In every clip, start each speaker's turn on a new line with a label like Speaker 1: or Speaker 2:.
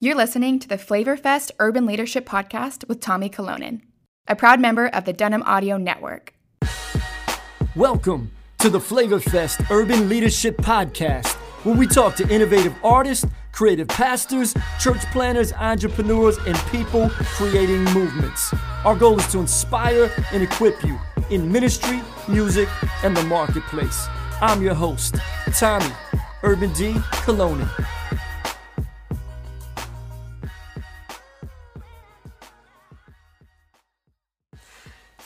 Speaker 1: You're listening to the Flavorfest Urban Leadership Podcast with Tommy Kyllonen, a proud member of the Denim Audio Network.
Speaker 2: Welcome to the Flavorfest Urban Leadership Podcast, where we talk to innovative artists, creative pastors, church planners, entrepreneurs, and people creating movements. Our goal is to inspire and equip you in ministry, music, and the marketplace. I'm your host, Tommy Urban D. Kyllonen.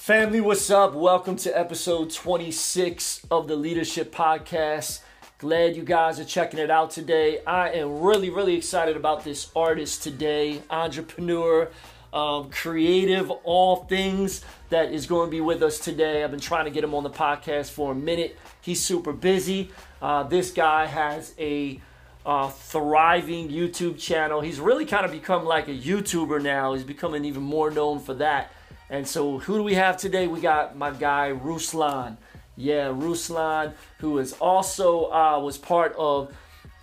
Speaker 2: Family, what's up? Welcome to episode 26 of the Leadership Podcast. Glad you guys are checking it out today. I am really, really excited about this artist today, entrepreneur, um, creative, all things that is going to be with us today. I've been trying to get him on the podcast for a minute. He's super busy. Uh, this guy has a uh, thriving YouTube channel. He's really kind of become like a YouTuber now. He's becoming even more known for that. And so, who do we have today? We got my guy Ruslan. Yeah, Ruslan, who is also uh, was part of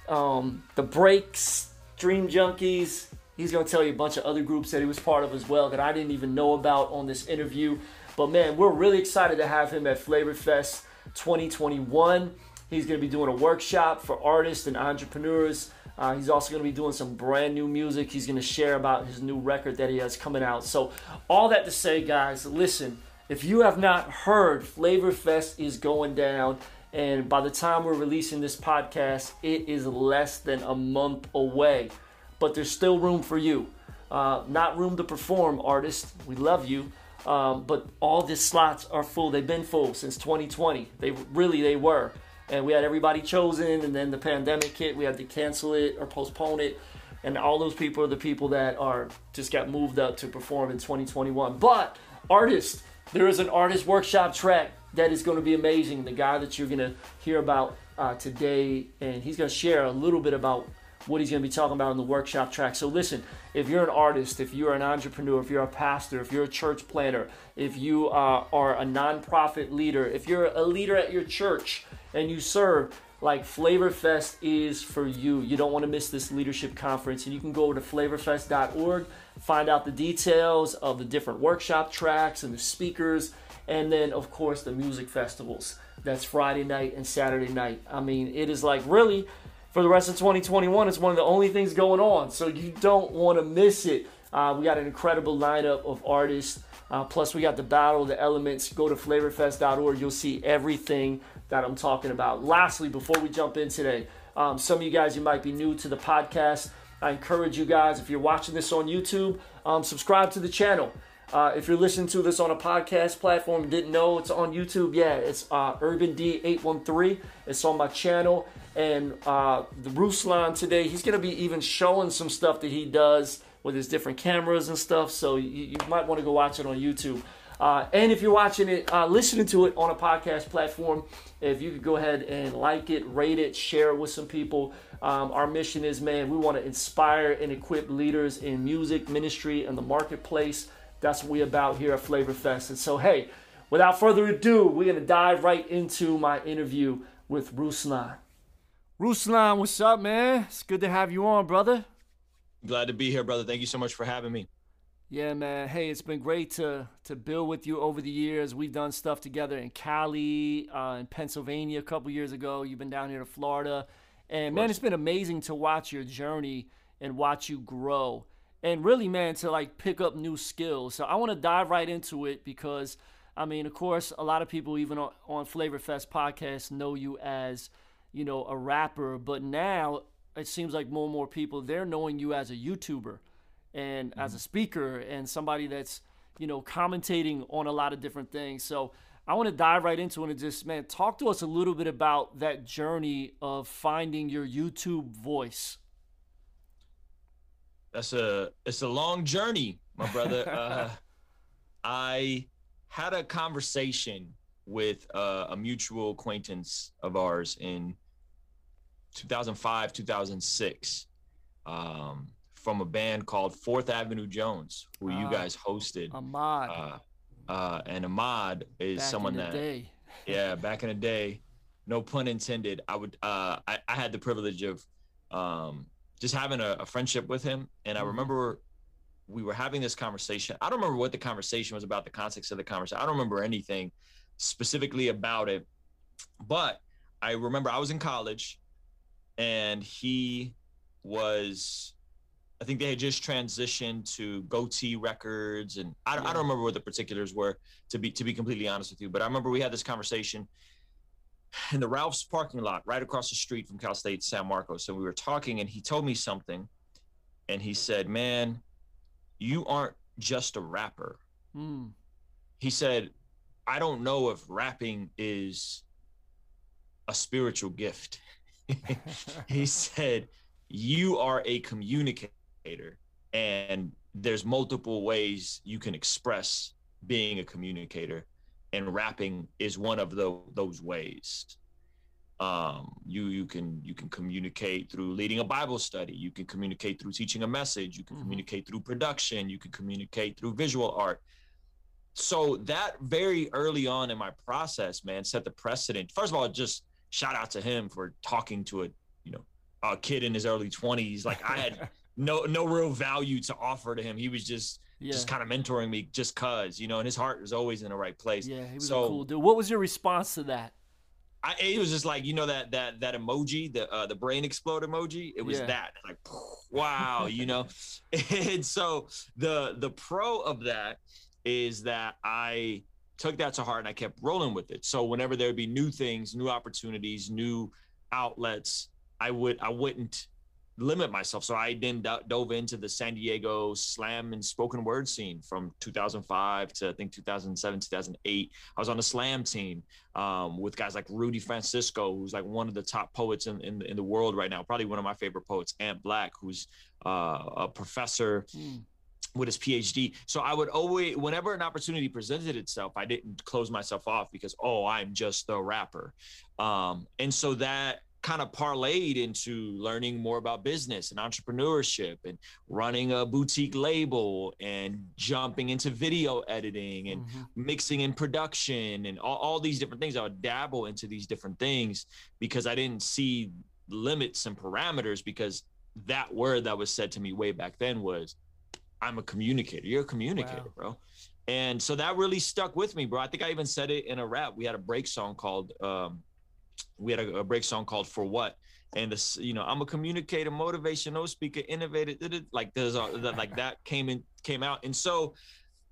Speaker 2: um, the Breaks, Dream Junkies. He's gonna tell you a bunch of other groups that he was part of as well that I didn't even know about on this interview. But man, we're really excited to have him at Flavor Fest 2021. He's gonna be doing a workshop for artists and entrepreneurs. Uh, he's also going to be doing some brand new music. He's going to share about his new record that he has coming out. So, all that to say, guys, listen, if you have not heard, Flavor Fest is going down. And by the time we're releasing this podcast, it is less than a month away. But there's still room for you. Uh, not room to perform, artists. We love you. Um, but all the slots are full. They've been full since 2020. They really they were and we had everybody chosen, and then the pandemic hit. We had to cancel it or postpone it, and all those people are the people that are just got moved up to perform in 2021. But artists, there is an artist workshop track that is going to be amazing. The guy that you're going to hear about uh, today, and he's going to share a little bit about what he's going to be talking about in the workshop track. So listen, if you're an artist, if you're an entrepreneur, if you're a pastor, if you're a church planner, if you uh, are a nonprofit leader, if you're a leader at your church, and you serve, like Flavor Fest is for you. You don't want to miss this leadership conference. And you can go to flavorfest.org, find out the details of the different workshop tracks and the speakers, and then, of course, the music festivals. That's Friday night and Saturday night. I mean, it is like really for the rest of 2021, it's one of the only things going on. So you don't want to miss it. Uh, we got an incredible lineup of artists. Uh, plus, we got the Battle the Elements. Go to flavorfest.org. You'll see everything that I'm talking about. Lastly, before we jump in today, um, some of you guys, you might be new to the podcast. I encourage you guys, if you're watching this on YouTube, um, subscribe to the channel. Uh, if you're listening to this on a podcast platform, didn't know it's on YouTube, yeah, it's uh, Urban D813. It's on my channel. And uh, the Ruslan today, he's going to be even showing some stuff that he does with his different cameras and stuff. So you, you might want to go watch it on YouTube. Uh, and if you're watching it, uh, listening to it on a podcast platform, if you could go ahead and like it, rate it, share it with some people. Um, our mission is, man, we want to inspire and equip leaders in music, ministry, and the marketplace. That's what we're about here at Flavor Fest. And so, hey, without further ado, we're going to dive right into my interview with Ruslan. Ruslan, what's up, man? It's good to have you on, brother.
Speaker 3: Glad to be here, brother. Thank you so much for having me.
Speaker 2: Yeah, man. Hey, it's been great to to build with you over the years. We've done stuff together in Cali, uh, in Pennsylvania a couple years ago. You've been down here to Florida, and man, it's been amazing to watch your journey and watch you grow, and really, man, to like pick up new skills. So I want to dive right into it because, I mean, of course, a lot of people even on, on Flavor Fest podcast know you as, you know, a rapper, but now it seems like more and more people they're knowing you as a YouTuber and mm-hmm. as a speaker and somebody that's you know commentating on a lot of different things. So i want to dive right into it and just man talk to us a little bit about that journey of finding your youtube voice.
Speaker 3: That's a it's a long journey my brother. Uh, i had a conversation with uh, a mutual acquaintance of ours in 2005 2006 um, from a band called Fourth Avenue Jones, who uh, you ah, guys hosted.
Speaker 2: Ahmad.
Speaker 3: Uh, uh, and Ahmad is
Speaker 2: back
Speaker 3: someone that,
Speaker 2: day.
Speaker 3: yeah, back in the day, no pun intended. I would, uh, I, I had the privilege of um, just having a, a friendship with him. And I
Speaker 4: Mhm.
Speaker 3: remember we were having this conversation. I don't remember what the conversation was about, the context of the conversation. I don't remember anything specifically about it, but I remember I was in college and he was I think they had just transitioned to Gotee Records, and I, don't- I don't remember what the particulars were to be to be completely honest with you. But I remember we had this conversation in the Ralph's parking lot right across the street from Cal State San Marcos. So we were talking, and he told me something, and he said, "Man, you aren't just a rapper."
Speaker 4: Mm.
Speaker 3: He said, "I don't know if rapping is a spiritual gift." he said you are a communicator and there's multiple ways you can express being a communicator and rapping is one of the, those ways. Um, you you can you can communicate through leading a bible study. You can communicate through teaching a message. You can
Speaker 4: Mhm.
Speaker 3: communicate through production. You can communicate through visual art. So that very early on in my process man set the precedent. First of all just shout out to him for talking to a you know a kid in his early 20s like i had no no real value to offer to him he was just
Speaker 4: Yeah.
Speaker 3: just kind of mentoring me just cuz you know and his heart was always in the right place
Speaker 4: yeah, he was
Speaker 3: so-
Speaker 4: a cool dude. What was your response to that?
Speaker 3: I, it was just like you know that that that emoji the uh, the brain explode emoji it was
Speaker 4: Yeah.
Speaker 3: that like wow you know and so the the pro of that is that I took that to heart and I kept rolling with it so whenever there would be new things new opportunities new outlets I would I wouldn't limit myself so I then do- dove into the San Diego slam and spoken word scene from 2005 to I think 2007 2008 I was on the slam team um, with guys like Rudy Francisco, who's like one of the top poets in, in, in the world right now, probably one of my favorite poets, Ant Black, who's uh, a professor
Speaker 4: Mm.
Speaker 3: with his PhD. So I would always, whenever an opportunity presented itself, I didn't close myself off because, oh, I'm just a rapper. Um, and so that kind of parlayed into learning more about business and entrepreneurship and running a boutique label and jumping into video editing and
Speaker 4: Mhm.
Speaker 3: mixing in production and all, all these different things. I would dabble into these different things because I didn't see limits and parameters because that word that was said to me way back then was I'm a communicator. You're a communicator,
Speaker 4: Wow.
Speaker 3: bro. And so that really stuck with me, bro. I think I even said it in a rap. We had a break song called um we had a, a break song called For What? And this, you know, I'm a communicator, motivational speaker, innovator, da- like there's a, that like that came in came out. And so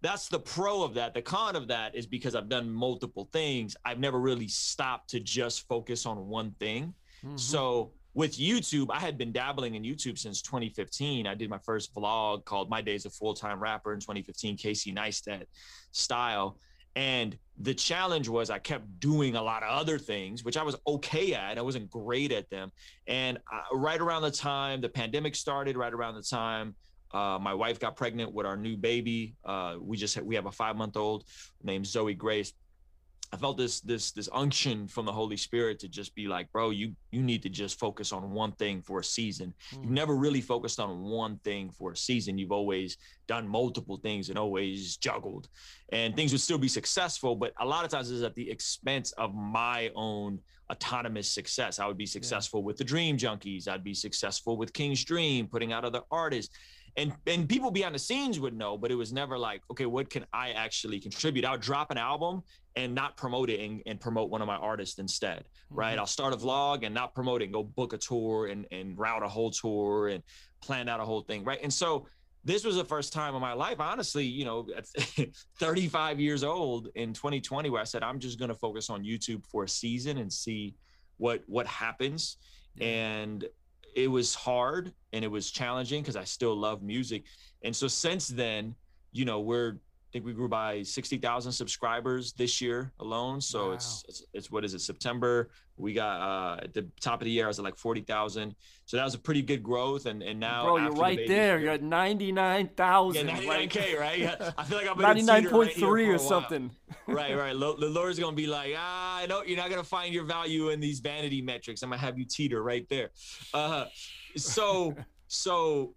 Speaker 3: that's the pro of that. The con of that is because I've done multiple things. I've never really stopped to just focus on one thing.
Speaker 4: Mhm.
Speaker 3: So with YouTube, I had been dabbling in YouTube since 2015. I did my first vlog called My Days a Full Time Rapper in 2015, Casey Neistat style. And the challenge was I kept doing a lot of other things, which I was okay at. I wasn't great at them. And uh, right around the time the pandemic started, right around the time uh, my wife got pregnant with our new baby, uh, we just we have a five month old named Zoe Grace. I felt this this this unction from the Holy Spirit to just be like, bro, you you need to just focus on one thing for a season. You've
Speaker 4: Mm.
Speaker 3: never really focused on one thing for a season. You've always done multiple things and always juggled, and things would still be successful. But a lot of times it's at the expense of my own autonomous success. I would be successful with the Dream Junkies. I'd be successful with King's Dream, putting out other artists. And, and people behind the scenes would know, but it was never like, okay, what can I actually contribute? I'll drop an album and not promote it and, and promote one of my artists instead right?
Speaker 4: Mhm.
Speaker 3: I'll start a vlog and not promote it and go book a tour and, and route a whole tour and plan out a whole thing, right? And so this was the first time in my life, honestly, you know, at 35 years old in 2020, where I said, I'm just going to focus on YouTube for a season and see what, what happens.
Speaker 4: Yeah.
Speaker 3: And it was hard and it was challenging because I still love music. And so since then, you know, we're, I think we grew by 60,000 subscribers this year alone. So it's, it's, it's, what is it, September? We got uh, at the top of the year, I was at like 40,000. So that was a pretty good growth. And, and now,
Speaker 4: Bro, you're
Speaker 3: the
Speaker 4: right
Speaker 3: baby-
Speaker 4: there. You're at 99,000.
Speaker 3: yeah,
Speaker 4: like-
Speaker 3: 99K, right? Yeah. I feel like I'm in a teeter right
Speaker 4: 99.3 or something.
Speaker 3: right, right. The Lord's gonna be like, ah, no, you're not gonna find your value in these vanity metrics. I'm gonna have you teeter right there. Uh, so, so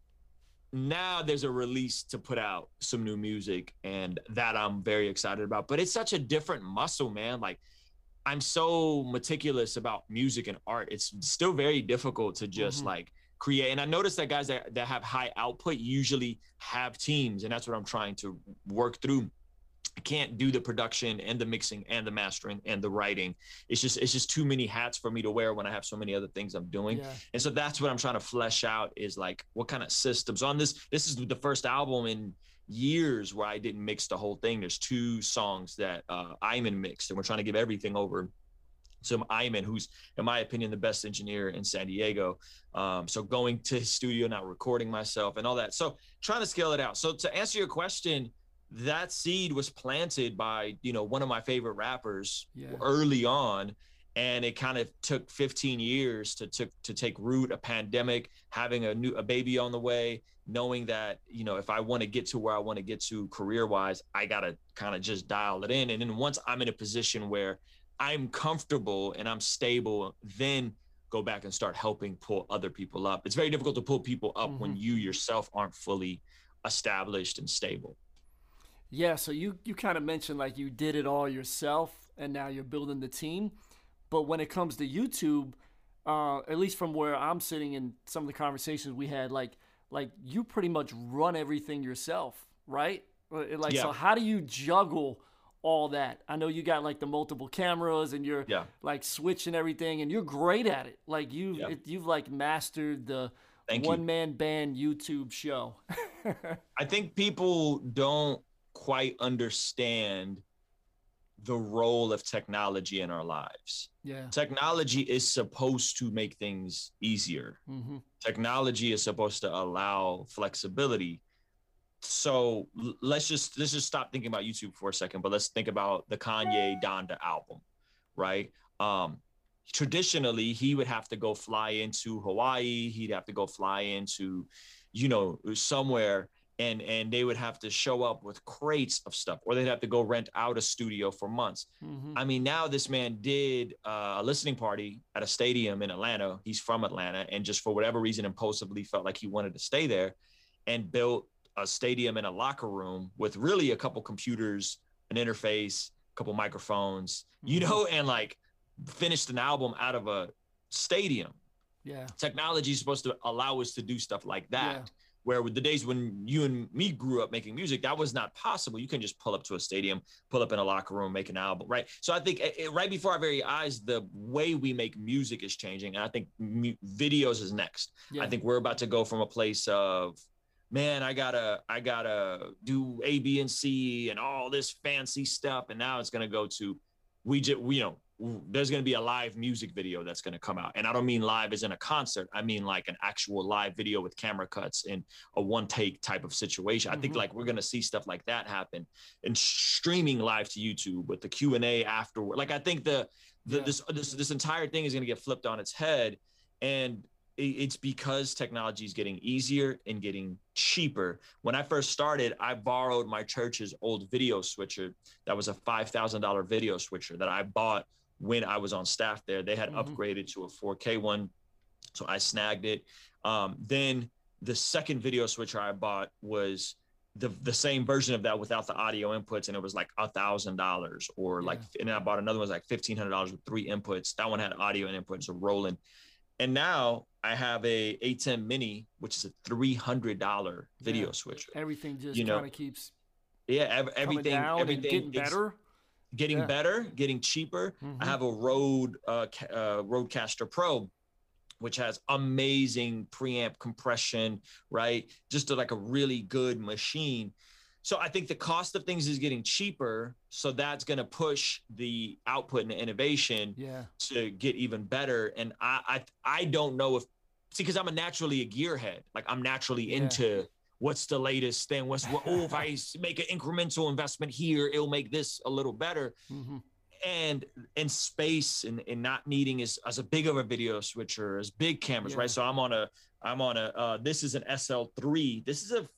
Speaker 3: now there's a release to put out some new music, and that I'm very excited about. But it's such a different muscle, man. Like. I'm so meticulous about music and art. It's still very difficult to just
Speaker 4: Mhm.
Speaker 3: like create. And I noticed that guys that, that have high output usually have teams, and that's what I'm trying to work through. I can't do the production and the mixing and the mastering and the writing. It's just it's just too many hats for me to wear when I have so many other things I'm doing. Yeah. And so that's what I'm trying to flesh out is like what kind of systems on this. This is the first album in years where I didn't mix the whole thing. There's two songs that uh Iman mixed, and we're trying to give everything over to Iman, who's in my opinion the best engineer in San Diego. Um, so going to his studio not recording myself and all that. So trying to scale it out. So to answer your question, that seed was planted by you know one of my favorite rappers early on and it kind of took 15 years to, to to take root a pandemic having a new a baby on the way knowing that you know if i want to get to where i want to get to career wise i got to kind of just dial it in. And then once i'm in a position where i'm comfortable and i'm stable then go back and start helping pull other people up. It's very difficult to pull people up mm-hmm. when you yourself aren't fully established and stable
Speaker 2: yeah, so you you kind of mentioned like you did it all yourself, and now you're building the team. But when it comes to YouTube, uh, at least from where I'm sitting in some of the conversations we had, like like you pretty much run everything yourself, right? Uh, like yeah. so, how do you juggle all that? I know you got like the multiple cameras and you're yeah. like switching everything, and you're great at it. Like you yeah. you've like mastered the one man band YouTube show.
Speaker 3: I think people don't quite understand the role of technology in our lives.
Speaker 2: Yeah.
Speaker 3: Technology is supposed to make things easier. Mm-hmm. Technology is supposed to allow flexibility. So let's just let's just stop thinking about YouTube for a second, but let's think about the Kanye Donda album, right? Um, traditionally, he would have to go fly into Hawaii. He'd have to go fly into, you know, somewhere and and they would have to show up with crates of stuff or they'd have to go rent out a studio for months. Mm-hmm. i mean now this man did uh, a listening party at a stadium in atlanta. He's from atlanta and just for whatever reason impulsively felt like he wanted to stay there and built a stadium in a locker room with really a couple computers an interface a couple microphones mm-hmm. you know and like finished an album out of a stadium.
Speaker 2: Yeah.
Speaker 3: Technology is supposed to allow us to do stuff like that. Yeah where with the days when you and me grew up making music that was not possible. You can just pull up to a stadium pull up in a locker room make an album right? So i think it, right before our very eyes the way we make music is changing and i think mu- videos is next. Yeah. i think we're about to go from a place of man i gotta i gotta do a b and c and all this fancy stuff and now it's gonna go to we just we, you know there's going to be a live music video that's going to come out. And I don't mean live as in a concert. I mean like an actual live video with camera cuts in a one take type of situation. Mm-hmm. I think mm-hmm. like we're going to see stuff like that happen and streaming live to YouTube with the Q and A afterward. Like I think the, the yeah. this, this, this entire thing is going to get flipped on its head. And it's because technology is getting easier and getting cheaper. When I first started, I borrowed my church's old video switcher. That was a $5,000 video switcher that I bought when I was on staff there. They had mm-hmm. upgraded to a 4K one, so I snagged it. Um, then the second video switcher I bought was the the same version of that without the audio inputs, and it was like a thousand dollars, or yeah. like, and I bought another one was like fifteen hundred dollars with three inputs. That one had audio and inputs, so rolling. And now I have a ATEM Mini, which is a three hundred dollar video yeah. switcher.
Speaker 2: Everything just you know, kind of keeps
Speaker 3: yeah, ev- everything everything
Speaker 2: getting better
Speaker 3: getting yeah. better, getting cheaper. Mm-hmm. I have a Rode uh, uh, Rodecaster Pro, which has amazing preamp compression, right? Just a, like a really good machine. So I think the cost of things is getting cheaper, so that's going to push the output and the innovation
Speaker 2: yeah.
Speaker 3: to get even better. And I, I I don't know if see because I'm a naturally a gearhead, like I'm naturally yeah. into what's the latest thing? What's what? Oh, if I make an incremental investment here, it'll make this a little better. Mm-hmm. And in space and, and not needing as, as a big of a video switcher as big cameras, yeah. right? So I'm on a I'm on a uh, this is an SL3. This is a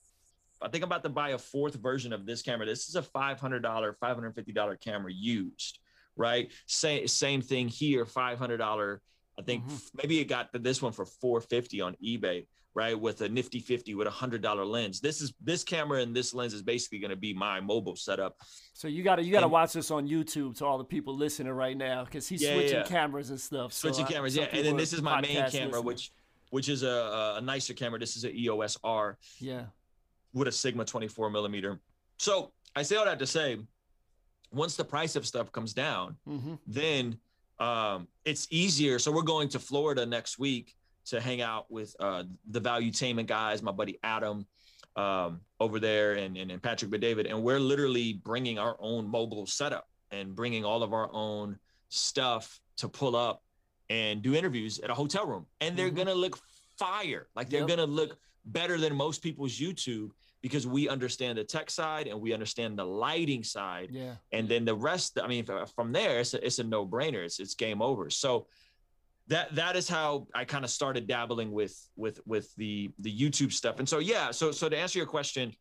Speaker 3: I think I'm about to buy a fourth version of this camera. This is a $500, $550 camera used, right? Same same thing here, $500. I think mm-hmm. maybe it got this one for 450 on eBay right with a nifty 50 with a hundred dollar lens this is this camera and this lens is basically going to be my mobile setup
Speaker 2: so you got to you got to watch this on youtube to all the people listening right now because he's yeah, switching yeah. cameras and stuff
Speaker 3: switching so cameras I, yeah and then this is my main camera listening. which which is a, a nicer camera. This is an EOS R.
Speaker 2: Yeah.
Speaker 3: With a Sigma 24 millimeter. So I say all that to say, once the price of stuff comes down, mm-hmm. then um, it's easier. So we're going to Florida next week to hang out with uh, the Valuetainment guys, my buddy Adam um, over there, and, and, and Patrick David, and we're literally bringing our own mobile setup and bringing all of our own stuff to pull up and do interviews at a hotel room, and they're mm-hmm. gonna look fire, like they're yep. gonna look better than most people's YouTube because we understand the tech side and we understand the lighting side.
Speaker 2: Yeah.
Speaker 3: And then the rest, I mean, from there, it's a, it's a no brainer. It's, it's game over. So that, that is how I kind of started dabbling with, with, with the, the YouTube stuff. And so, yeah, so, so to answer your question,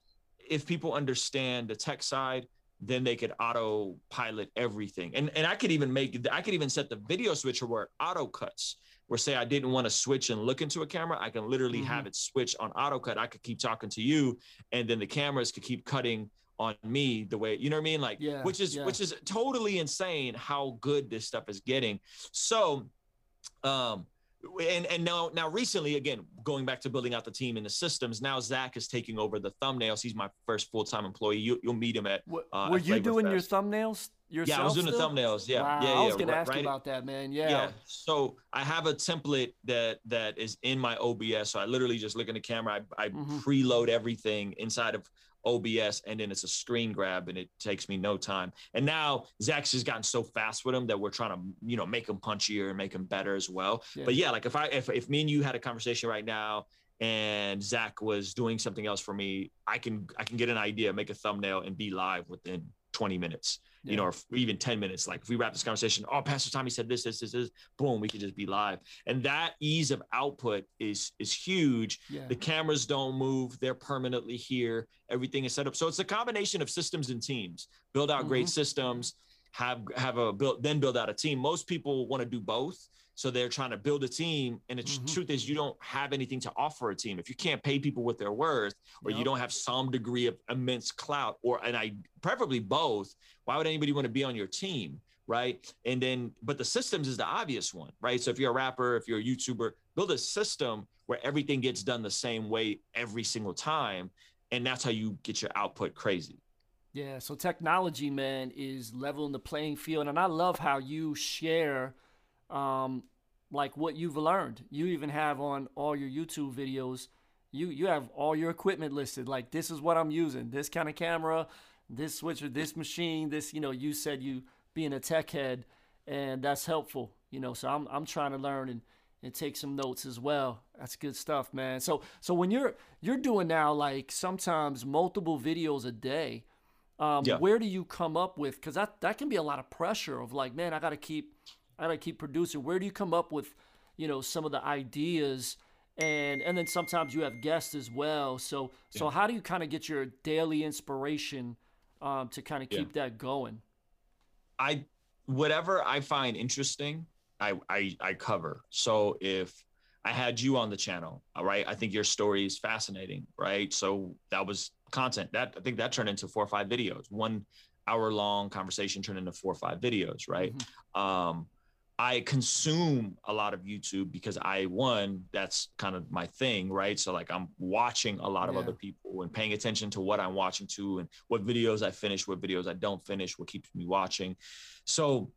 Speaker 3: if people understand the tech side, then they could autopilot everything. And, and I could even make, I could even set the video switcher where auto cuts where say I didn't want to switch and look into a camera, I can literally mm-hmm. have it switch on auto cut. I could keep talking to you, and then the cameras could keep cutting on me the way you know what I mean, like
Speaker 2: yeah,
Speaker 3: which is
Speaker 2: yeah.
Speaker 3: which is totally insane how good this stuff is getting. So, um, and and now now recently again going back to building out the team and the systems now zach is taking over the thumbnails he's my first full-time employee you, will meet him at
Speaker 2: uh, were you doing Fest. your thumbnails yourself
Speaker 3: yeah i was doing
Speaker 2: still?
Speaker 3: the thumbnails yeah
Speaker 2: wow.
Speaker 3: yeah, yeah
Speaker 2: i was gonna
Speaker 3: right,
Speaker 2: ask
Speaker 3: right?
Speaker 2: about that man yeah
Speaker 3: yeah so i have a template that that is in my obs so i literally just look in the camera i, I mm-hmm. preload everything inside of OBS and then it's a screen grab and it takes me no time. And now Zach's just gotten so fast with him that we're trying to, you know, make him punchier and make him better as well. Yeah. But yeah, like if I if if me and you had a conversation right now and Zach was doing something else for me, I can I can get an idea, make a thumbnail and be live within 20 minutes yeah. you know, or even 10 minutes. Like if we wrap this conversation, oh, Pastor Tommy said this, this, this, this, boom, we could just be live. And that ease of output is is huge.
Speaker 2: Yeah.
Speaker 3: The cameras don't move, they're permanently here. Everything is set up. So it's a combination of systems and teams. Build out mm-hmm. great systems, have have a build then build out a team. Most people want to do both. So they're trying to build a team. And the mm-hmm. truth is, you don't have anything to offer a team. If you can't pay people what they're worth, or you don't have some degree of immense clout, or and I preferably both, why would anybody want to be on your team? Right. And then, but the systems is the obvious one, right? So if you're a rapper, if you're a YouTuber, build a system where everything gets done the same way every single time. And that's how you get your output crazy.
Speaker 2: Yeah. So technology, man, is leveling the playing field. And I love how you share um, like what you've learned. You even have on all your YouTube videos, you you have all your equipment listed. Like this is what I'm using. This kind of camera, this switcher, this machine, this, you know, you said you being a tech head and that's helpful, you know. So I'm I'm trying to learn and and take some notes as well. That's good stuff, man. So so when you're you're doing now like sometimes multiple videos a day, um, yeah. where do you come up with? Because that that can be a lot of pressure of like, man, I got to keep I gotta keep producing. Where do you come up with, you know, some of the ideas? And and then sometimes you have guests as well. So so how do you kind of get your daily inspiration um, to kind of keep yeah. that going?
Speaker 3: I whatever I find interesting, I, I I cover. So if I had you on the channel, all right, I think your story is fascinating, right? So that was content that I think that turned into four or five videos. One hour long conversation turned into four or five videos, right? Mm-hmm. Um, I consume a lot of YouTube because I one that's kind of my thing, right? So like I'm watching a lot of yeah. other people and paying attention to what I'm watching to and what videos I finish, what videos I don't finish, what keeps me watching. So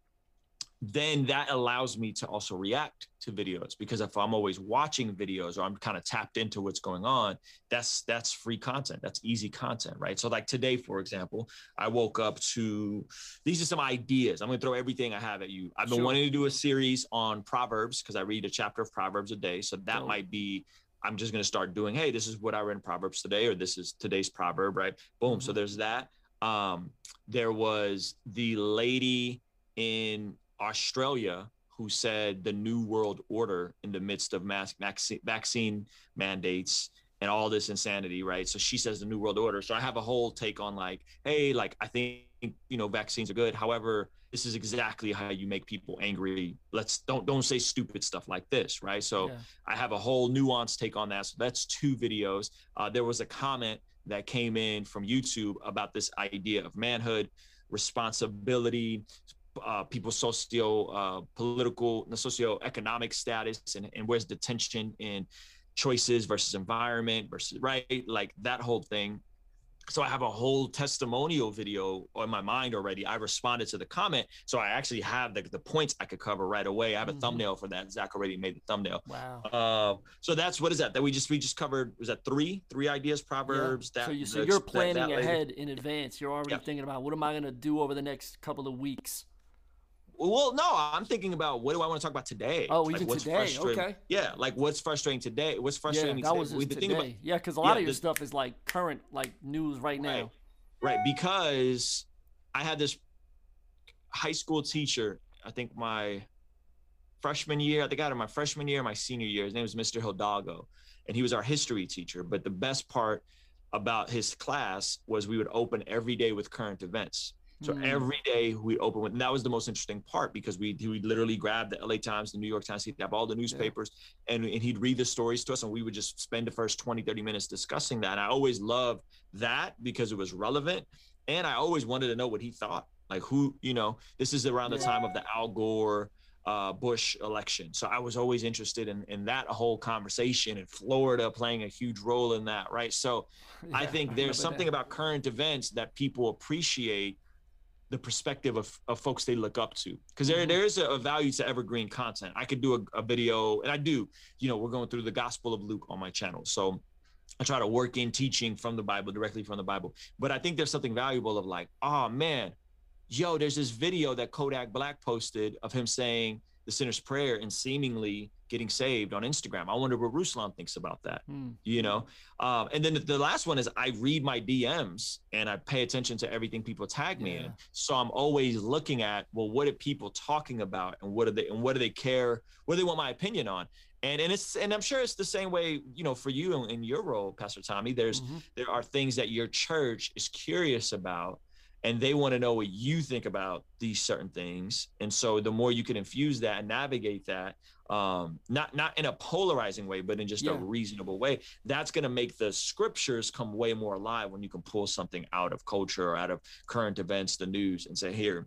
Speaker 3: then that allows me to also react to videos because if I'm always watching videos or I'm kind of tapped into what's going on, that's that's free content. That's easy content, right? So like today, for example, I woke up to these are some ideas. I'm gonna throw everything I have at you. I've been sure. wanting to do a series on Proverbs because I read a chapter of Proverbs a day. So that might be I'm just gonna start doing, hey, this is what I read in Proverbs today, or this is today's proverb, right? Boom. Mm-hmm. So there's that. Um, there was the lady in Australia who said the new world order in the midst of mass vaccine, vaccine mandates and all this insanity, right? So she says the new world order. So I have a whole take on like, hey, like I think you know vaccines are good. However, this is exactly how you make people angry. Let's don't don't say stupid stuff like this, right? So yeah. I have a whole nuanced take on that. So that's two videos. Uh, there was a comment that came in from YouTube about this idea of manhood, responsibility, uh, people's socio uh, political, socio-economic status, and, and where's the tension in choices versus environment versus right, like that whole thing so I have a whole testimonial video in my mind already. I responded to the comment, so I actually have the, the points I could cover right away. I have a mm-hmm. thumbnail for that. Zach already made the thumbnail.
Speaker 2: Wow.
Speaker 3: Uh, so that's what is that? That we just we just covered was that three three ideas proverbs
Speaker 2: yeah.
Speaker 3: that.
Speaker 2: So, you, so you're planning that, that ahead in advance. You're already yeah. thinking about what am I going to do over the next couple of weeks.
Speaker 3: Well, no, I'm thinking about what do I want to talk about today?
Speaker 2: Oh, like, even today. Okay.
Speaker 3: Yeah, like what's frustrating today? What's frustrating?
Speaker 2: Yeah, that was today. today. About, yeah, because a lot yeah, of your stuff is like current, like news right now.
Speaker 3: Right. right, because I had this high school teacher. I think my freshman year. I think I had my freshman year, my senior year. His name was Mr. Hidalgo, and he was our history teacher. But the best part about his class was we would open every day with current events. So mm. every day we open with, and that was the most interesting part because we we literally grab the LA Times, the New York Times, he'd have all the newspapers yeah. and, and he'd read the stories to us and we would just spend the first 20, 30 minutes discussing that. And I always loved that because it was relevant. And I always wanted to know what he thought. Like who, you know, this is around the time of the Al Gore uh, Bush election. So I was always interested in, in that whole conversation and Florida playing a huge role in that, right? So yeah, I think there's something that. about current events that people appreciate the perspective of, of folks they look up to. Because there, mm-hmm. there is a, a, value to evergreen content. I could do a, a, video and i do you know we're going through the gospel of luke on my channel. So i try to work in teaching from the bible directly from the bible. But i think there's something valuable of like oh man yo there's this video that kodak black posted of him saying the sinner's prayer and seemingly getting saved on Instagram. I wonder what Ruslan thinks about that. Hmm. You know, um, and then the last one is I read my DMs and I pay attention to everything people tag me yeah. in. So I'm always looking at well, what are people talking about, and what are they, and what do they care, what do they want my opinion on. And, and it's and I'm sure it's the same way you know for you in, in your role, Pastor Tommy. There's mm-hmm. there are things that your church is curious about and they want to know what you think about these certain things and so the more you can infuse that and navigate that um, not not in a polarizing way but in just yeah. a reasonable way that's going to make the scriptures come way more alive when you can pull something out of culture or out of current events the news and say here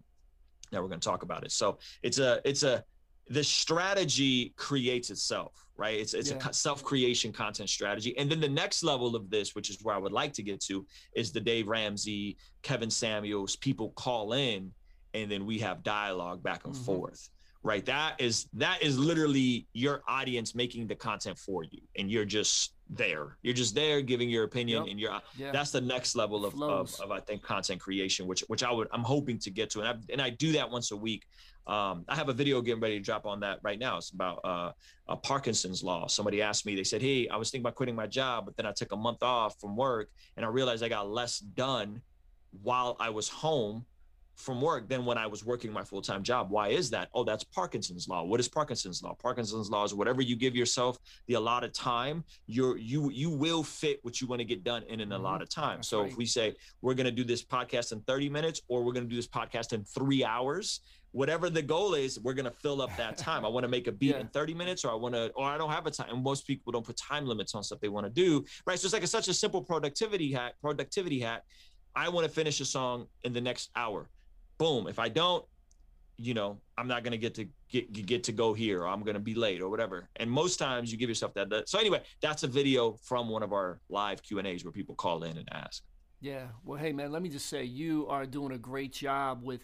Speaker 3: now we're going to talk about it so it's a it's a the strategy creates itself, right? It's it's yeah. a self-creation content strategy. And then the next level of this, which is where I would like to get to, is the Dave Ramsey, Kevin Samuels, people call in and then we have dialogue back and mm-hmm. forth. Right. That is that is literally your audience making the content for you. And you're just there. You're just there giving your opinion yep. and you're yeah. that's the next level of, of, of, I think content creation, which which I would I'm hoping to get to. And I and I do that once a week. Um, I have a video getting ready to drop on that right now. It's about uh, uh, Parkinson's law. Somebody asked me, they said, Hey, I was thinking about quitting my job, but then I took a month off from work and I realized I got less done while I was home from work than when I was working my full time job. Why is that? Oh, that's Parkinson's law. What is Parkinson's law? Parkinson's law is whatever you give yourself the allotted time, you're you you will fit what you want to get done in an mm-hmm. allotted time. That's so right. if we say we're going to do this podcast in 30 minutes or we're going to do this podcast in three hours, whatever the goal is, we're gonna fill up that time. I want to make a beat yeah. in 30 minutes, or I want to, or I don't have a time. And most people don't put time limits on stuff they want to do, right? So it's like a, such a simple productivity hack. Productivity hack. I want to finish a song in the next hour. Boom. If I don't, you know, I'm not gonna get to get get to go here, or I'm gonna be late, or whatever. And most times you give yourself that. that. So anyway, that's a video from one of our live Q and A's where people call in and ask.
Speaker 2: Yeah. Well, hey man, let me just say you are doing a great job with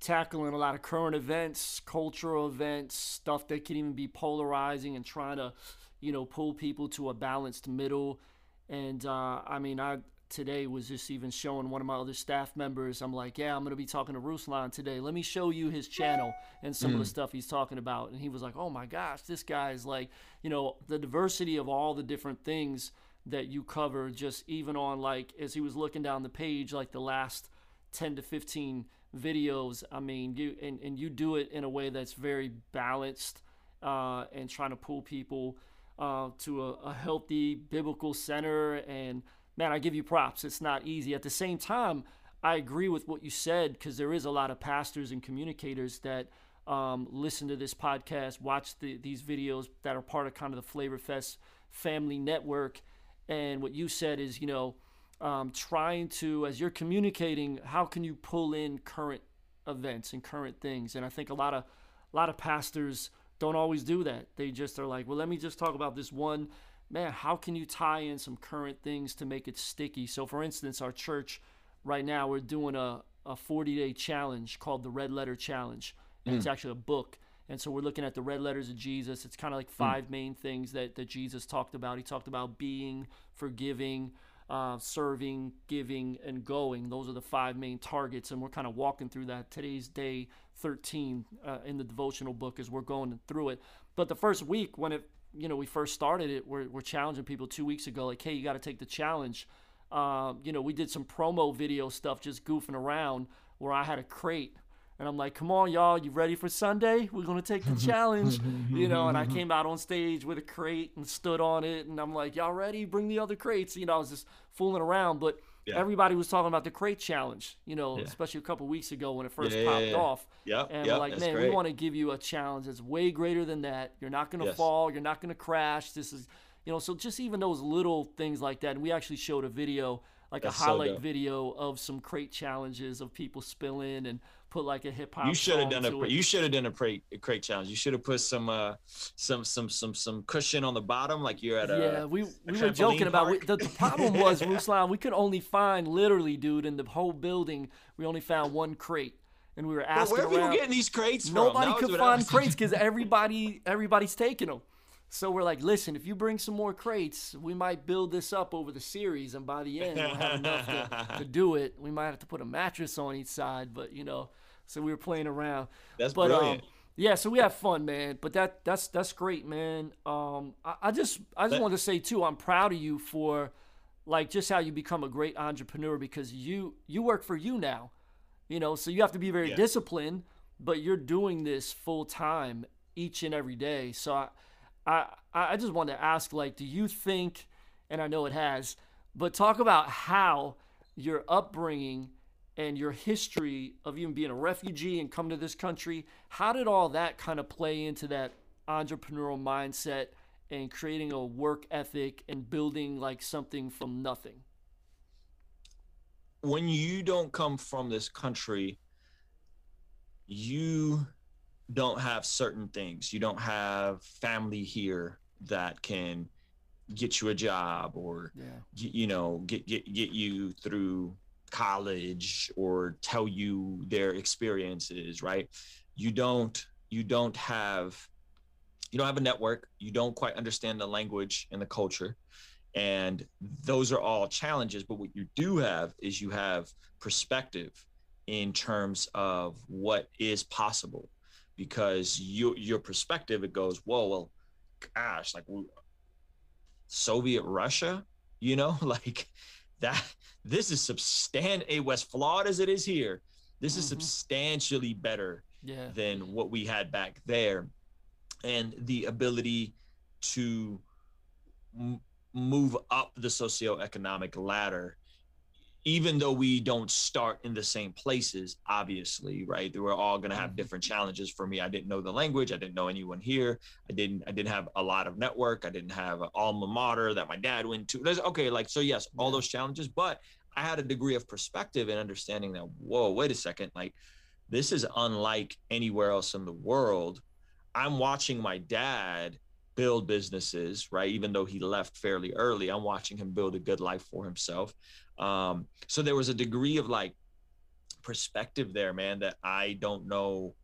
Speaker 2: tackling a lot of current events, cultural events, stuff that can even be polarizing and trying to, you know, pull people to a balanced middle. And uh, I mean, I today was just even showing one of my other staff members. I'm like, yeah, I'm gonna be talking to Ruslan today. Let me show you his channel and some mm. of the mm. stuff he's talking about. And he was like, oh my gosh, this guy is like, you know, the diversity of all the different things that you cover. Just even on like as he was looking down the page, like the last 10 to 15 videos. I mean, you and, and you do it in a way that's very balanced uh, and trying to pull people uh, to a, a, healthy biblical center. And man, I give you props. It's not easy. At the same time, I agree with what you said because there is a lot of pastors and communicators that um, listen to this podcast, watch the, these videos that are part of kind of the Flavor Fest family network. And what you said is, you know, um, trying to, as you're communicating, how can you pull in current events and current things. And I think a lot of a lot of pastors don't always do that. They just are like, well, let me just talk about this one. Man, how can you tie in some current things to make it sticky? So, for instance, our church right now we're doing a a 40 day challenge called the Red Letter Challenge, and mm. it's actually a book. And so we're looking at the red letters of Jesus. It's kind of like five mm. main things that, that Jesus talked about. He talked about being, forgiving, uh, serving, giving, and going. Those are the five main targets, and we're kind of walking through that. Today's day 13 uh, in the devotional book as we're going through it. But the first week, when it you know we first started it, we're, we're challenging people two weeks ago, like, hey, you got to take the challenge. Uh, you know, we did some promo video stuff, just goofing around, where I had a crate and I'm like, come on, y'all, you ready for Sunday? We're going to take the challenge, you know. And I came out on stage with a crate and stood on it. And I'm like, y'all ready? Bring the other crates. You know, I was just fooling around. But yeah. everybody was talking about the crate challenge, you know, yeah. especially a couple weeks ago when it first yeah, popped off.
Speaker 3: Yeah.
Speaker 2: And
Speaker 3: yep,
Speaker 2: like, man, great. we want to give you a challenge that's way greater than that. You're not going to yes. fall. You're not going to crash. This is, you know, so just even those little things like that. And we actually showed a video like That's a highlight so video of some crate challenges of people spilling and put like a hip hop.
Speaker 3: You should have done a it. you should have done a crate a crate challenge. You should have put some uh some some some some cushion on the bottom like you're at a
Speaker 2: yeah. We we were joking about we, the, the problem was Ruslan we could only find literally dude in the whole building we only found one crate and we were asking
Speaker 3: well, where
Speaker 2: are
Speaker 3: people getting these crates
Speaker 2: Nobody could find crates because everybody everybody's taking them. So we're like, listen, if you bring some more crates, we might build this up over the series, and by the end, we'll have enough to, to, do it. We might have to put a mattress on each side, but you know, so we were playing around.
Speaker 3: That's
Speaker 2: but,
Speaker 3: brilliant. Um,
Speaker 2: yeah, so we have fun, man. But that that's that's great, man. Um, I, I just I just want to say too, I'm proud of you for like just how you become a great entrepreneur because you you work for you now, you know. So you have to be very yeah. disciplined, but you're doing this full time each and every day. So I I I just want to ask, like, do you think, and I know it has, but talk about how your upbringing and your history of even being a refugee and come to this country, how did all that kind of play into that entrepreneurial mindset and creating a work ethic and building like something from nothing?
Speaker 3: When you don't come from this country, you don't have certain things. You don't have family here that can get you a job or yeah. you know get get get you through college or tell you their experiences, right? You don't you don't have you don't have a network, you don't quite understand the language and the culture. And those are all challenges, but what you do have is you have perspective in terms of what is possible because you, your perspective it goes whoa well gosh like soviet russia you know like that this is substan a west flawed as it is here this mm-hmm. is substantially better
Speaker 2: yeah.
Speaker 3: than what we had back there and the ability to m- move up the socioeconomic ladder even though we don't start in the same places, obviously, right? We're all going to have mm-hmm. different challenges. For me, I didn't know the language. I didn't know anyone here. I didn't. I didn't have a lot of network. I didn't have an alma mater that my dad went to. There's okay, like so. Yes, all those challenges, but I had a degree of perspective and understanding that. Whoa, wait a second, like this is unlike anywhere else in the world. I'm watching my dad build businesses, right? Even though he left fairly early, I'm watching him build a good life for himself. Um, so there was a degree of like perspective there, man, that I don't know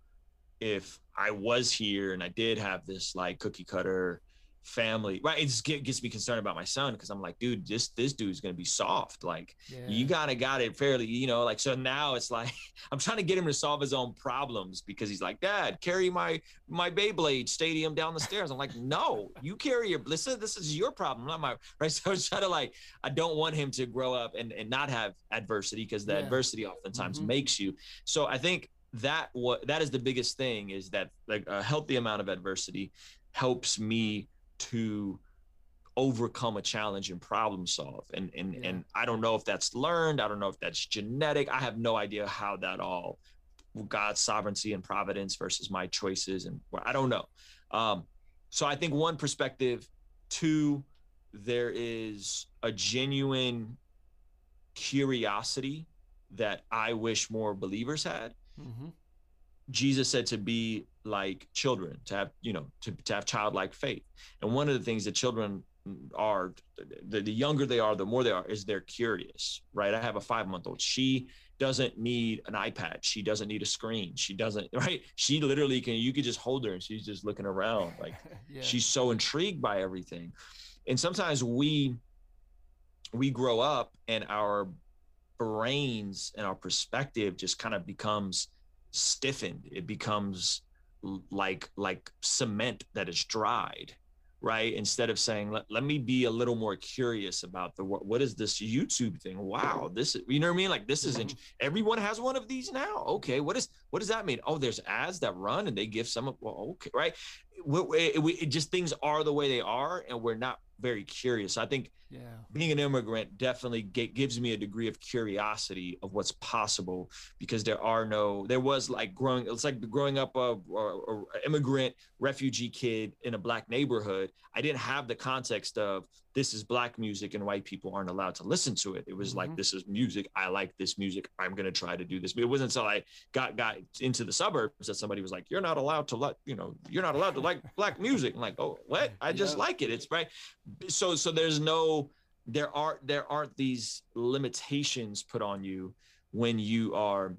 Speaker 3: if I was here and I did have this like cookie cutter family right it just gets me concerned about my son because i'm like dude this this dude's gonna be soft like yeah. you gotta got it fairly you know like so now it's like i'm trying to get him to solve his own problems because he's like dad carry my my beyblade stadium down the stairs i'm like no you carry your listen this is your problem not my right so i was trying to like i don't want him to grow up and and not have adversity because the yeah. adversity oftentimes mm-hmm. makes you so i think that what that is the biggest thing is that like a healthy amount of adversity helps me to overcome a challenge and problem solve. And and yeah. and I don't know if that's learned. I don't know if that's genetic. I have no idea how that all God's sovereignty and providence versus my choices and I don't know. Um, so I think one perspective two there is a genuine curiosity that I wish more believers had. Mm-hmm. Jesus said to be like children, to have, you know, to, to have childlike faith. And one of the things that children are, the, the younger they are, the more they are, is they're curious, right? I have a five month old. She doesn't need an iPad. She doesn't need a screen. She doesn't, right? She literally can, you could just hold her and she's just looking around. Like yeah. she's so intrigued by everything. And sometimes we, we grow up and our brains and our perspective just kind of becomes stiffened. It becomes like like cement that is dried right? Instead of saying let, let me be a little more curious about the what, what is this youtube thing? Wow this is you know what i mean? Like this isn't mm-hmm. everyone has one of these now? Okay what is what does that mean? Oh there's ads that run and they give some well okay right it, it, it just things are the way they are and we're not very curious. I think yeah. being an immigrant definitely get, gives me a degree of curiosity of what's possible because there are no, there was like growing, it's like growing up a, a, a immigrant refugee kid in a black neighborhood. I didn't have the context of this is black music and white people aren't allowed to listen to it. It was mm-hmm. like, this is music. I like this music. I'm going to try to do this. But it wasn't until I got, got into the suburbs that somebody was like, you're not allowed to let, you know, you're not allowed to like black music. I'm like, oh, what? I just yeah. like it. It's right so so there's no there are there aren't these limitations put on you when you are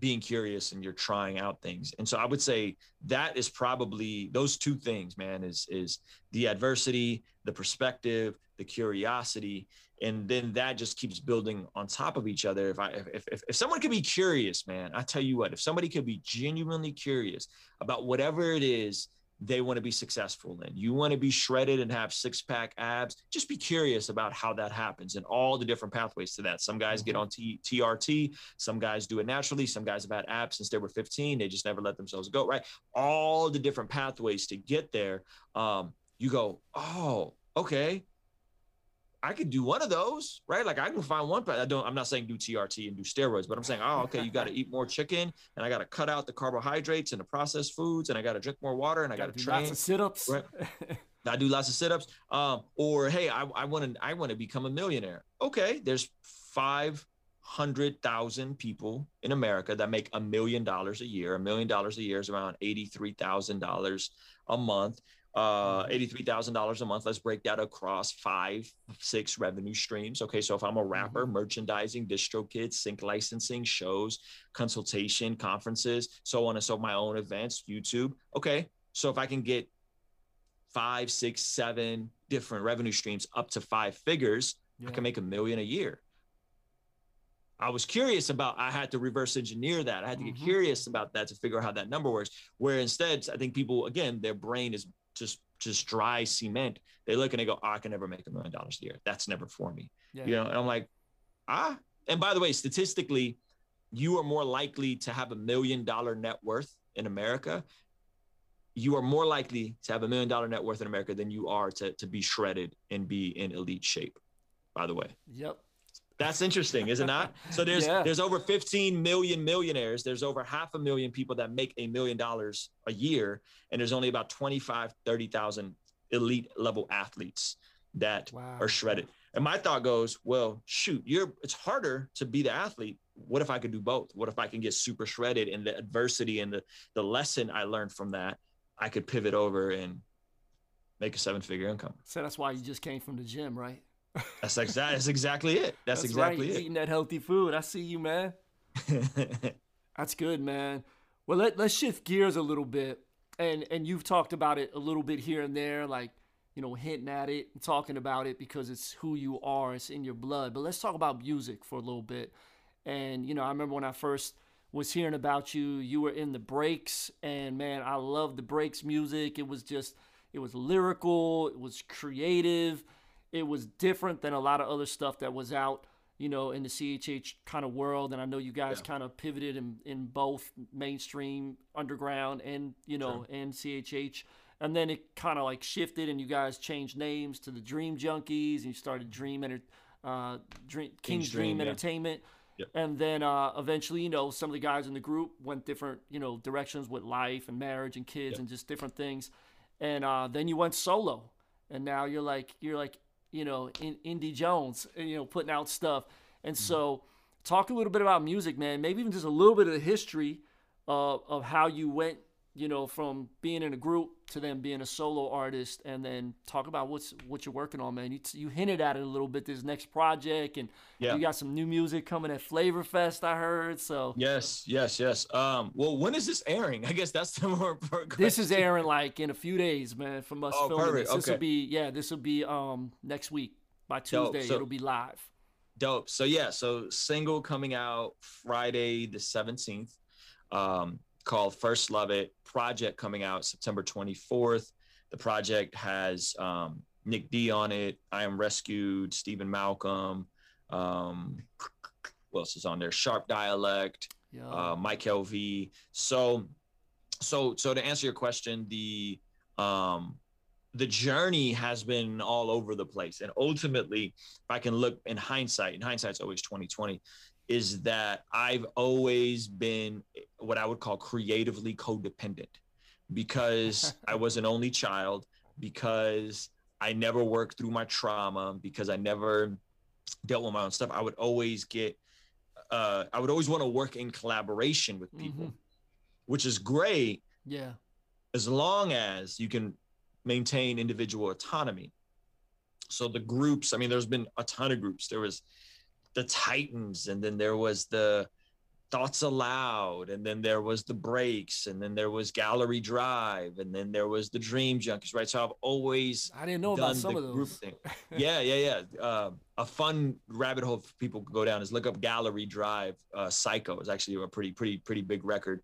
Speaker 3: being curious and you're trying out things. And so i would say that is probably those two things man is is the adversity the perspective the curiosity and then that just keeps building on top of each other. If i if, if, if someone could be curious man i tell you what if somebody could be genuinely curious about whatever it is they want to be successful in. You want to be shredded and have six pack abs. Just be curious about how that happens and all the different pathways to that. Some guys get mm-hmm. on T- TRT, some guys do it naturally, some guys have had abs since they were 15. They just never let themselves go, right? All the different pathways to get there. Um, you go, oh, okay. I could do one of those, right? Like I can find one, but I don't. I'm not saying do TRT and do steroids, but I'm saying, oh, okay, you got to eat more chicken, and I got to cut out the carbohydrates and the processed foods, and I got to drink more water, and I got to train.
Speaker 2: Lots of sit-ups.
Speaker 3: Right? I do lots of sit-ups. Um, or hey, I want to I want to become a millionaire. Okay, there's five hundred thousand people in America that make a million dollars a year. A million dollars a year is around eighty-three thousand dollars a month uh mm-hmm. $83,000 a month. Let's break that across five, six revenue streams. Okay. So if I'm a rapper, mm-hmm. merchandising, DistroKid, sync licensing, shows, consultation, conferences, so on and so my own events, YouTube. Okay. So if I can get five, six, seven different revenue streams up to five figures, yeah. I can make a million a year. I was curious about, I had to reverse engineer that. I had to get mm-hmm. curious about that to figure out how that number works. Where instead, I think people, again, their brain is just just dry cement, they look and they go, oh, I can never make a million dollars a year. That's never for me. Yeah. You know, and I'm like, ah. And by the way, statistically, you are more likely to have a million dollar net worth in America. You are more likely to have a million dollar net worth in America than you are to, to be shredded and be in elite shape, by the way.
Speaker 2: Yep.
Speaker 3: That's interesting, is it not? So there's yeah. there's over 15 million millionaires. There's over half a million people that make a million dollars a year, and there's only about 25, 30,000 elite level athletes that wow. are shredded. And my thought goes, well, shoot, you're it's harder to be the athlete. What if I could do both? What if I can get super shredded and the adversity and the the lesson I learned from that, I could pivot over and make a seven figure income.
Speaker 2: So that's why you just came from the gym, right?
Speaker 3: That's exactly that's exactly it. That's, that's exactly
Speaker 2: right.
Speaker 3: it.
Speaker 2: Eating that healthy food. I see you, man. that's good, man. Well, let let's shift gears a little bit, and and you've talked about it a little bit here and there, like you know, hinting at it and talking about it because it's who you are. It's in your blood. But let's talk about music for a little bit. And you know, I remember when I first was hearing about you, you were in the breaks, and man, I love the breaks music. It was just, it was lyrical, it was creative it was different than a lot of other stuff that was out, you know, in the CHH kind of world. And I know you guys yeah. kind of pivoted in, in both mainstream, underground, and, you know, sure. and CHH. And then it kind of like shifted and you guys changed names to the Dream Junkies and you started Dream, Enter- uh, Dream King's, Dream, Dream Entertainment.
Speaker 3: Yep.
Speaker 2: And then uh, eventually, you know, some of the guys in the group went different, you know, directions with life and marriage and kids yep. and just different things. And uh, then you went solo, and now you're like you're like you know, in Indy Jones, you know, putting out stuff. And mm-hmm. so talk a little bit about music, man. Maybe even just a little bit of the history of of how you went, you know, from being in a group to then being a solo artist, and then talk about what's what you're working on, man. You, you hinted at it a little bit this next project, and yeah. you got some new music coming at Flavor Fest, I heard. So
Speaker 3: yes, yes, yes. Um, well, when is this airing? I guess that's the more important.
Speaker 2: This is airing like in a few days, man. From us oh, filming perfect. this, this okay. will be yeah, this will be um next week by Tuesday. So, it'll be live.
Speaker 3: Dope. So yeah, so single coming out Friday the 17th, um, called First Love It. Project coming out September 24th. The project has um, Nic D on it. I am rescued. Steven Malcolm. Um, what else is on there? Sharp Dialect. Yeah. Uh, Mike LV. So, so, so to answer your question, the um, the journey has been all over the place. And ultimately, if I can look in hindsight, and hindsight's always 2020, is that I've always been what I would call creatively codependent because I was an only child, because I never worked through my trauma, because I never dealt with my own stuff. I would always get, uh, I would always want to work in collaboration with people, mm-hmm. which is great.
Speaker 2: Yeah.
Speaker 3: As long as you can maintain individual autonomy. So the groups, I mean, there's been a ton of groups. There was the Titans, and then there was the Thoughts Aloud, and then there was the Breaks, and then there was Gallery Drive, and then there was the Dream Junkies, right? So I've always
Speaker 2: I didn't know about some of those. Group thing.
Speaker 3: yeah, yeah, yeah. Uh, a fun rabbit hole for people to go down is look up Gallery Drive. Uh, Psycho is actually a pretty, pretty, pretty big record.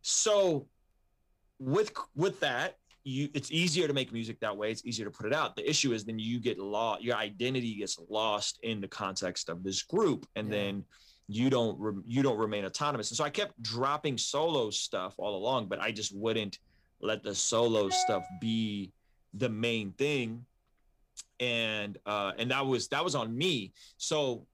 Speaker 3: So with with that, you it's easier to make music that way. It's easier to put it out. The issue is then you get lost your identity gets lost in the context of this group and yeah. then you don't re- you don't remain autonomous. And so i kept dropping solo stuff all along but i just wouldn't let the solo stuff be the main thing. And uh and that was that was on me. So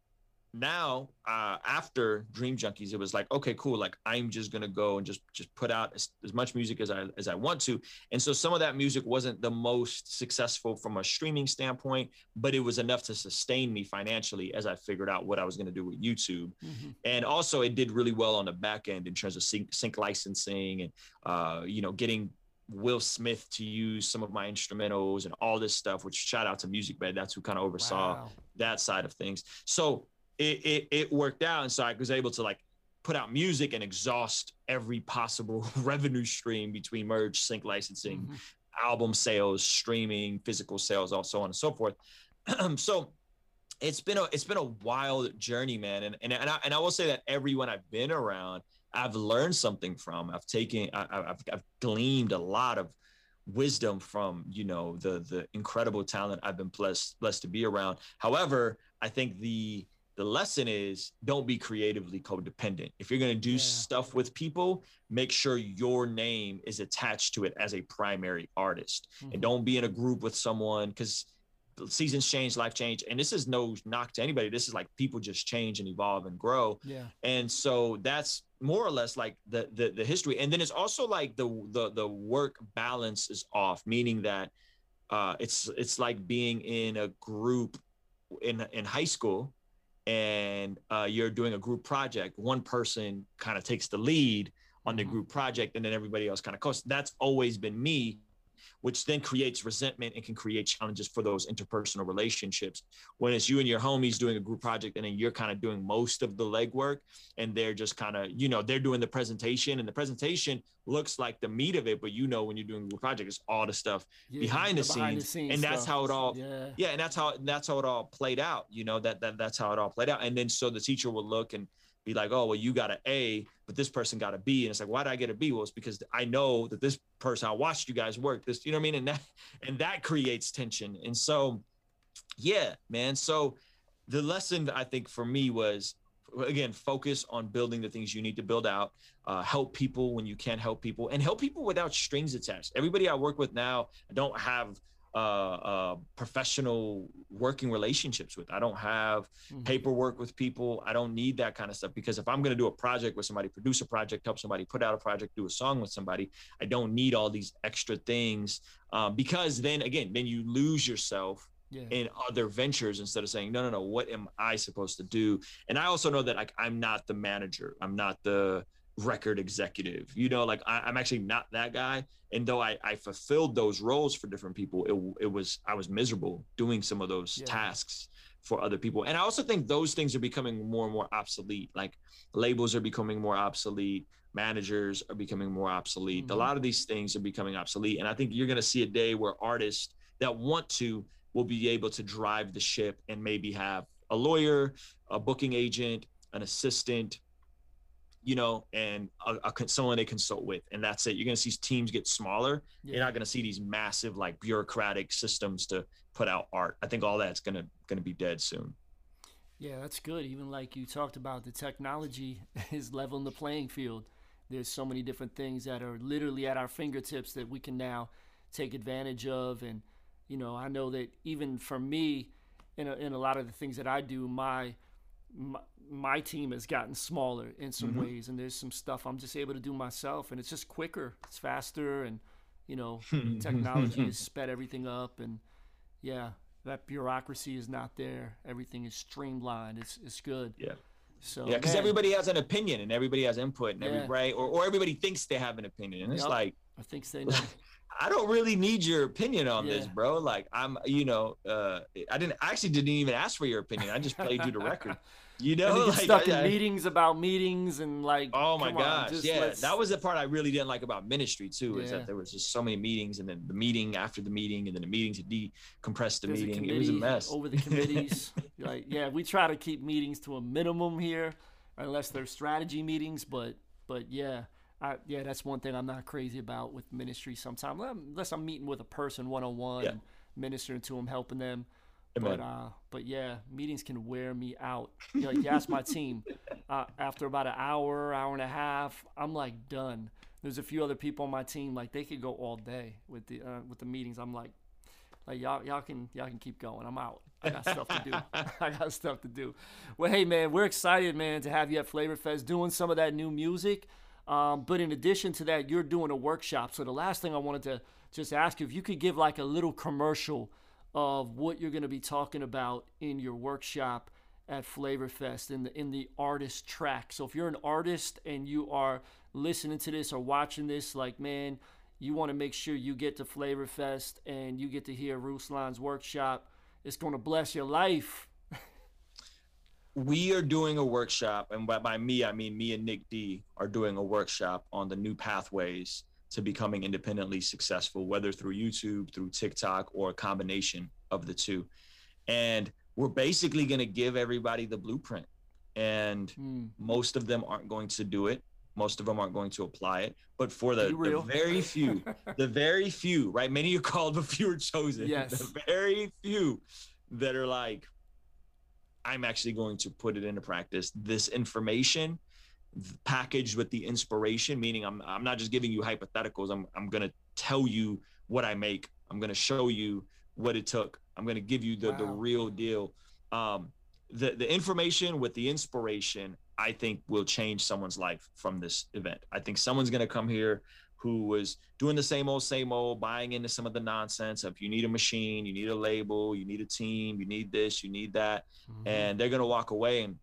Speaker 3: now uh, after dream junkies it was like okay cool like i'm just gonna go and just just put out as, as, much music as i as i want to and so some of that music wasn't the most successful from a streaming standpoint but it was enough to sustain me financially as i figured out what i was going to do with youtube mm-hmm. and also it did really well on the back end in terms of sync, sync licensing and uh, you know getting Will Smith to use some of my instrumentals and all this stuff, which shout out to Musicbed. That's who kind of oversaw wow. that side of things. So it, it, it worked out. And so I was able to like put out music and exhaust every possible revenue stream between merge, sync licensing, mm-hmm. album sales, streaming, physical sales, all so on and so forth. so it's been a it's been a wild journey, man. And and and I, and I will say that everyone I've been around, I've learned something from. I've taken I, I've I've gleaned a lot of wisdom from you know the the incredible talent I've been blessed blessed to be around. However, I think the the lesson is don't be creatively codependent. If you're going to do yeah. stuff with people, make sure your name is attached to it as a primary artist. Mm-hmm. And don't be in a group with someone because seasons change, life change. And this is no knock to anybody. This is like people just change and evolve and grow.
Speaker 2: Yeah.
Speaker 3: And so that's more or less like the the, the history. And then it's also like the the the work balance is off, meaning that uh, it's it's like being in a group in in high school and uh, you're doing a group project, one person kind of takes the lead on the mm-hmm. group project, and then everybody else kind of coasts. That's always been me which then creates resentment and can create challenges for those interpersonal relationships. When it's you and your homies doing a group project and then you're kind of doing most of the legwork and they're just kind of, you know, they're doing the presentation and the presentation looks like the meat of it, but you know, when you're doing a group project, it's all the stuff yeah, behind, the, the behind scenes, the scenes. And that's how it all, yeah. yeah. And that's how, that's how it all played out, you know, that, that that's how it all played out. And then so the teacher will look and, be like, oh, well, you got an A, but this person got a B. And it's like, why did I get a B? Well, it's because I know that this person, I watched you guys work this, you know what I mean? And that, and that creates tension. And so, yeah, man. So the lesson I think for me was, again, focus on building the things you need to build out, uh, help people when you can't help people and help people without strings attached. Everybody I work with now, I don't have uh, uh, professional working relationships with. I don't have mm-hmm. paperwork with people. I don't need that kind of stuff because if I'm going to do a project with somebody, produce a project, help somebody put out a project, do a song with somebody, I don't need all these extra things uh, because then again, then you lose yourself yeah. in other ventures instead of saying, no, no, no, what am I supposed to do? And I also know that like I'm not the manager. I'm not the record executive. You know, like I, am actually not that guy. And though I, I fulfilled those roles for different people, it, it was I was miserable doing some of those yeah. tasks for other people. And I also think those things are becoming more and more obsolete. Like labels are becoming more obsolete, managers are becoming more obsolete. Mm-hmm. A lot of these things are becoming obsolete. And I think you're going to see a day where artists that want to will be able to drive the ship and maybe have a lawyer, a booking agent, an assistant, you know, and a, a, someone they consult with, and that's it. You're going to see teams get smaller. Yeah. You're not going to see these massive like bureaucratic systems to put out art. I think all that's going to going to be dead soon.
Speaker 2: Yeah, that's good. Even like you talked about, the technology is leveling the playing field. There's so many different things that are literally at our fingertips that we can now take advantage of. And you know, I know that even for me, in a, in a lot of the things that I do, my my, my team has gotten smaller in some mm-hmm. ways, and there's some stuff I'm just able to do myself, and it's just quicker, it's faster, and you know, technology has sped everything up, and yeah, that bureaucracy is not there. Everything is streamlined. It's it's good.
Speaker 3: Yeah. So yeah, because everybody has an opinion and everybody has input and yeah. every right, or or everybody thinks they have an opinion, and it's yep. like
Speaker 2: I think they know.
Speaker 3: I don't really need your opinion on yeah. this, bro. Like I'm, you know, uh, I didn't I actually didn't even ask for your opinion. I just played you the record. You know,
Speaker 2: like, stuck I, in I, meetings about meetings and like.
Speaker 3: Oh my gosh, on, yeah, let's... that was the part I really didn't like about ministry too. Yeah. Is that there was just so many meetings, and then the meeting after the meeting, and then the meeting to decompress the There's meeting. It was a mess
Speaker 2: over the committees. like, yeah, we try to keep meetings to a minimum here, unless they're strategy meetings. But, but yeah, I, yeah, that's one thing I'm not crazy about with ministry. Sometimes, unless I'm meeting with a person one on one, ministering to them, helping them. Amen. But uh, but yeah, meetings can wear me out. You know, like you ask my team, uh, after about an hour, hour and a half, I'm like done. There's a few other people on my team, like they could go all day with the uh, with the meetings. I'm like, like y'all y'all can y'all can keep going. I'm out. I got stuff to do. I got stuff to do. Well, hey man, we're excited, man, to have you at Flavor Fest doing some of that new music. Um, but in addition to that, you're doing a workshop. So the last thing I wanted to just ask you if you could give like a little commercial of what you're going to be talking about in your workshop at Flavor Fest in the in the artist track. So if you're an artist and you are listening to this or watching this, like man, you want to make sure you get to Flavor Fest and you get to hear Ruslan's workshop. It's going to bless your life
Speaker 3: we are doing a workshop, and by, by me, I mean me and Nic D are doing a workshop on the new pathways to becoming independently successful, whether through YouTube, through TikTok, or a combination of the two. And we're basically going to give everybody the blueprint. And mm. most of them aren't going to do it. Most of them aren't going to apply it. But for the, the very few, the very few, right? Many are called, but few are chosen.
Speaker 2: Yes.
Speaker 3: The very few that are like, I'm actually going to put it into practice. This information packaged with the inspiration, meaning I'm I'm not just giving you hypotheticals. I'm I'm gonna tell you what I make. I'm gonna show you what it took. I'm gonna give you the wow. the real deal. Um, the the information with the inspiration, I think, will change someone's life from this event. I think someone's gonna come here who was doing the same old, same old, buying into some of the nonsense of you need a machine, you need a label, you need a team, you need this, you need that, mm-hmm. and they're gonna walk away and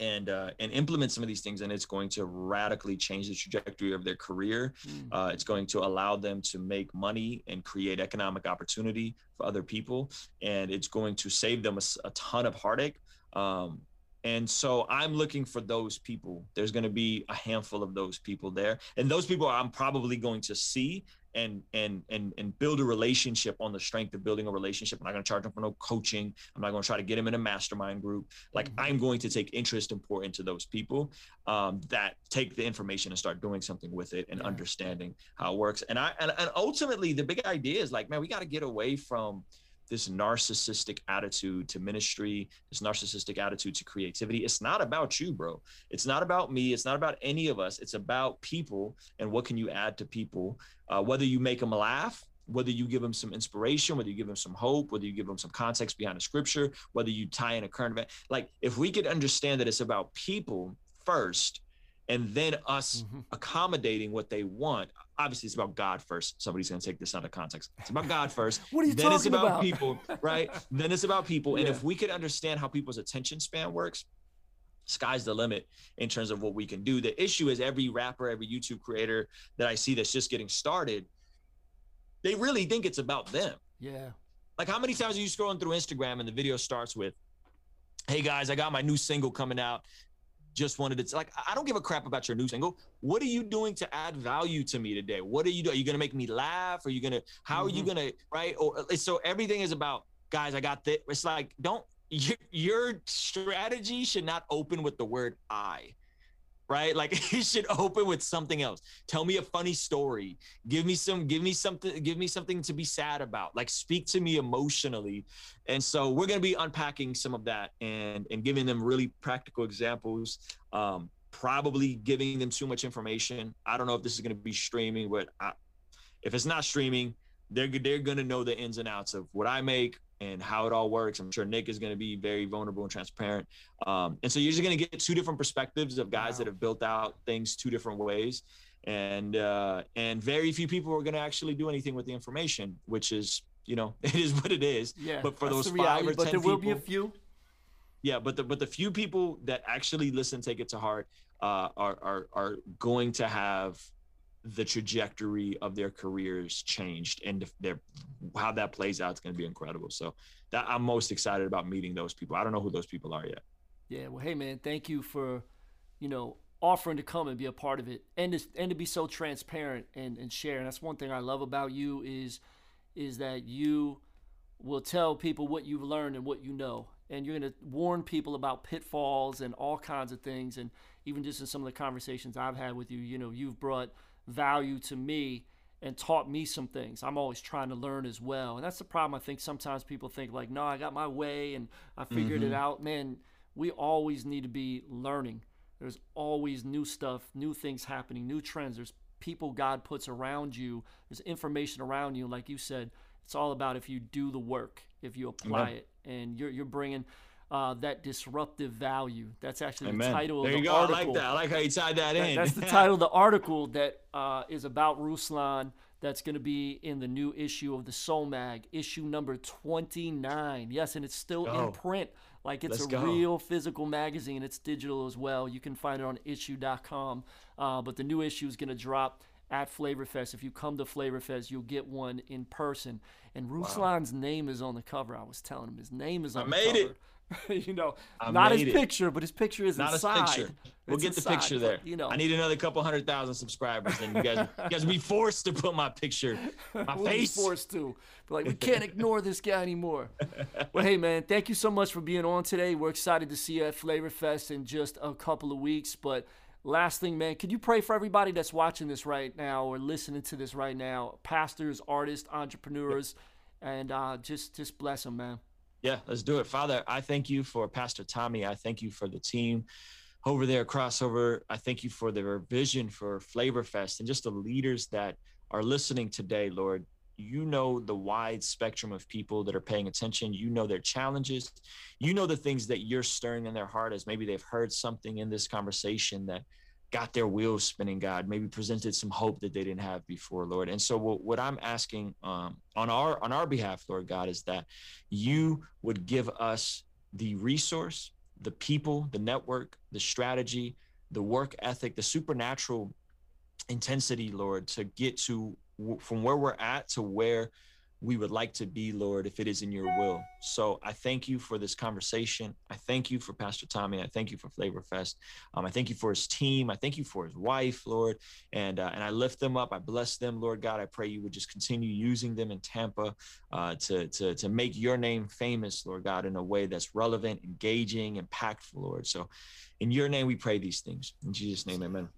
Speaker 3: and uh, and implement some of these things, and it's going to radically change the trajectory of their career. Mm. Uh, it's going to allow them to make money and create economic opportunity for other people, and it's going to save them a, a ton of heartache. Um, and so I'm looking for those people. There's going to be a handful of those people there. And those people I'm probably going to see and and and and build a relationship on the strength of building a relationship. I'm not going to charge them for no coaching. I'm not going to try to get them in a mastermind group. Like mm-hmm. I'm going to take interest and pour into those people um, that take the information and start doing something with it and yeah. understanding how it works. And I and, and ultimately the big idea is like, man, we got to get away from this narcissistic attitude to ministry, this narcissistic attitude to creativity. It's not about you, bro. It's not about me. It's not about any of us. It's about people and what can you add to people. Uh, whether you make them laugh, whether you give them some inspiration, whether you give them some hope, whether you give them some context behind the scripture, whether you tie in a current event. Like if we could understand that it's about people first, and then us mm-hmm. accommodating what they want. Obviously, it's about God first. Somebody's going to take this out of context. It's about God first.
Speaker 2: what are you
Speaker 3: then
Speaker 2: talking
Speaker 3: it's about,
Speaker 2: about?
Speaker 3: people, right? then it's about people. And yeah. if we could understand how people's attention span works, sky's the limit in terms of what we can do. The issue is every rapper, every YouTube creator that I see that's just getting started, they really think it's about them.
Speaker 2: Yeah.
Speaker 3: Like how many times are you scrolling through Instagram and the video starts with, "Hey guys, I got my new single coming out. Just wanted to like I don't give a crap about your new single. What are you doing to add value to me today? What are you doing? Are you gonna make me laugh? Are you gonna how mm-hmm. are you mm-hmm. gonna right? Or so everything is about guys. I got this. It's like don't your, your strategy should not open with the word I right? Like it should open with something else. Tell me a funny story. Give me some, give me something, give me something to be sad about. Like speak to me emotionally. And so we're gonna be unpacking some of that and and giving them really practical examples. Um, probably giving them too much information. I don't know if this is gonna be streaming, but I, if it's not streaming, they're they're gonna know the ins and outs of what I make, and how it all works. I'm sure Nick is going to be very vulnerable and transparent. Um, and so you're just going to get two different perspectives of guys wow. that have built out things two different ways. And uh, and very few people are going to actually do anything with the information, which is you know it is what it is.
Speaker 2: Yeah.
Speaker 3: But for those five or
Speaker 2: but
Speaker 3: ten
Speaker 2: there will
Speaker 3: people,
Speaker 2: be a few.
Speaker 3: Yeah, but the but the few people that actually listen, take it to heart, uh, are are are going to have the trajectory of their careers changed and their how that plays out is going to be incredible. So that I'm most excited about meeting those people. I don't know who those people are yet.
Speaker 2: Yeah, well, hey man, thank you for you know offering to come and be a part of it and to, and to be so transparent and and share. And that's one thing I love about you is is that you will tell people what you've learned and what you know and you're going to warn people about pitfalls and all kinds of things and even just in some of the conversations I've had with you, you know, you've brought value to me and taught me some things. I'm always trying to learn as well. And that's the problem. I think sometimes people think like, no, I got my way and I figured mm-hmm. it out. Man, we always need to be learning. There's always new stuff, new things happening, new trends. There's people God puts around you. There's information around you. Like you said, it's all about if you do the work, if you apply it, and you're you're bringing uh, that disruptive value. That's actually Amen. the title
Speaker 3: there
Speaker 2: of the
Speaker 3: you go.
Speaker 2: article.
Speaker 3: I like that. I like how you tied that, that in.
Speaker 2: That's the title of the article that uh, is about Ruslan. That's going to be in the new issue of the Soul Mag, issue number 29. Yes, and it's still go. in print. Like it's
Speaker 3: Let's
Speaker 2: a
Speaker 3: go.
Speaker 2: real physical magazine. It's digital as well. You can find it on issuu.com. Uh, but the new issue is going to drop at Flavorfest. If you come to Flavorfest, you'll get one in person. And Ruslan's wow. name is on the cover. I was telling him his name is on
Speaker 3: I
Speaker 2: the
Speaker 3: made it.
Speaker 2: you know,
Speaker 3: I
Speaker 2: not his
Speaker 3: it.
Speaker 2: picture, but his picture is
Speaker 3: not
Speaker 2: inside.
Speaker 3: his picture. We'll
Speaker 2: It's
Speaker 3: get the picture there.
Speaker 2: but, You know,
Speaker 3: I need another couple hundred thousand subscribers, and you guys, you guys will be forced to put my picture, my
Speaker 2: we'll be
Speaker 3: face.
Speaker 2: forced to. But like, we can't ignore this guy anymore. well, hey man, thank you so much for being on today. We're excited to see you at Flavor Fest in just a couple of weeks. But last thing, man, could you pray for everybody that's watching this right now or listening to this right now? Pastors, artists, entrepreneurs, and uh, just just bless them, man.
Speaker 3: Yeah, let's do it. Father, I thank you for Pastor Tommy. I thank you for the team over there, Crossover. I thank you for their vision for Flavor Fest and just the leaders that are listening today, Lord. You know the wide spectrum of people that are paying attention. You know their challenges. You know the things that you're stirring in their heart as maybe they've heard something in this conversation that got their wheels spinning, God, maybe presented some hope that they didn't have before, Lord. And so what, what I'm asking um, on our on our behalf, Lord God, is that you would give us the resource, the people, the network, the strategy, the work ethic, the supernatural intensity, Lord, to get to from where we're at to where we would like to be, Lord, if it is in your will. So I thank you for this conversation. I thank you for Pastor Tommy. I thank you for Flavor Fest. Um, I thank you for his team. I thank you for his wife, Lord, and uh, and I lift them up. I bless them, Lord God. I pray you would just continue using them in Tampa uh, to to to make your name famous, Lord God, in a way that's relevant, engaging, impactful, Lord. So, in your name we pray these things. In Jesus' name, Amen.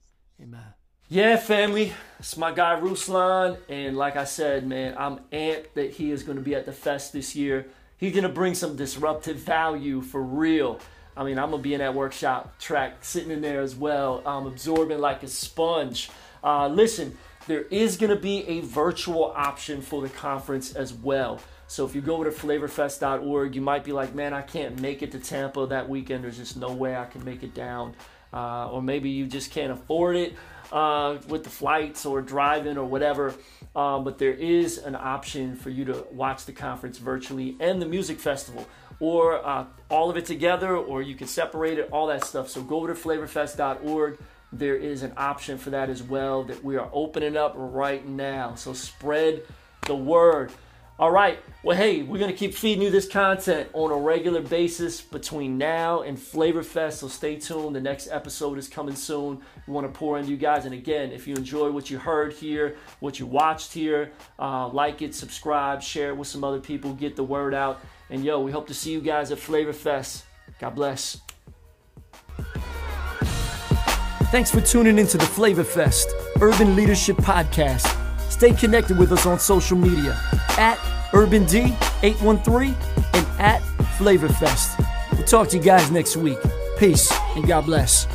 Speaker 2: Amen. Yeah, family, it's my guy Ruslan, and like I said, man, I'm amped that he is going to be at the fest this year. He's going to bring some disruptive value for real. I mean, I'm going to be in that workshop track, sitting in there as well, um, absorbing like a sponge. Uh, listen, there is going to be a virtual option for the conference as well. So if you go to flavorfest.org, you might be like, man, I can't make it to Tampa that weekend. There's just no way I can make it down. uh, or maybe you just can't afford it uh, with the flights or driving or whatever. Um, but there is an option for you to watch the conference virtually and the music festival, or uh, all of it together, or you can separate it, all that stuff. So go to flavorfest.org. There is an option for that as well that we are opening up right now. So spread the word. All right. Well, hey, we're going to keep feeding you this content on a regular basis between now and Flavor Fest. So stay tuned. The next episode is coming soon. We want to pour into you guys. And again, if you enjoy what you heard here, what you watched here, uh, like it, subscribe, share it with some other people, get the word out. And yo, we hope to see you guys at Flavor Fest. God bless. Thanks for tuning into the Flavor Fest Urban Leadership Podcast. Stay connected with us on social media at Urban D813 and at FlavorFest. We'll talk to you guys next week. Peace and God bless.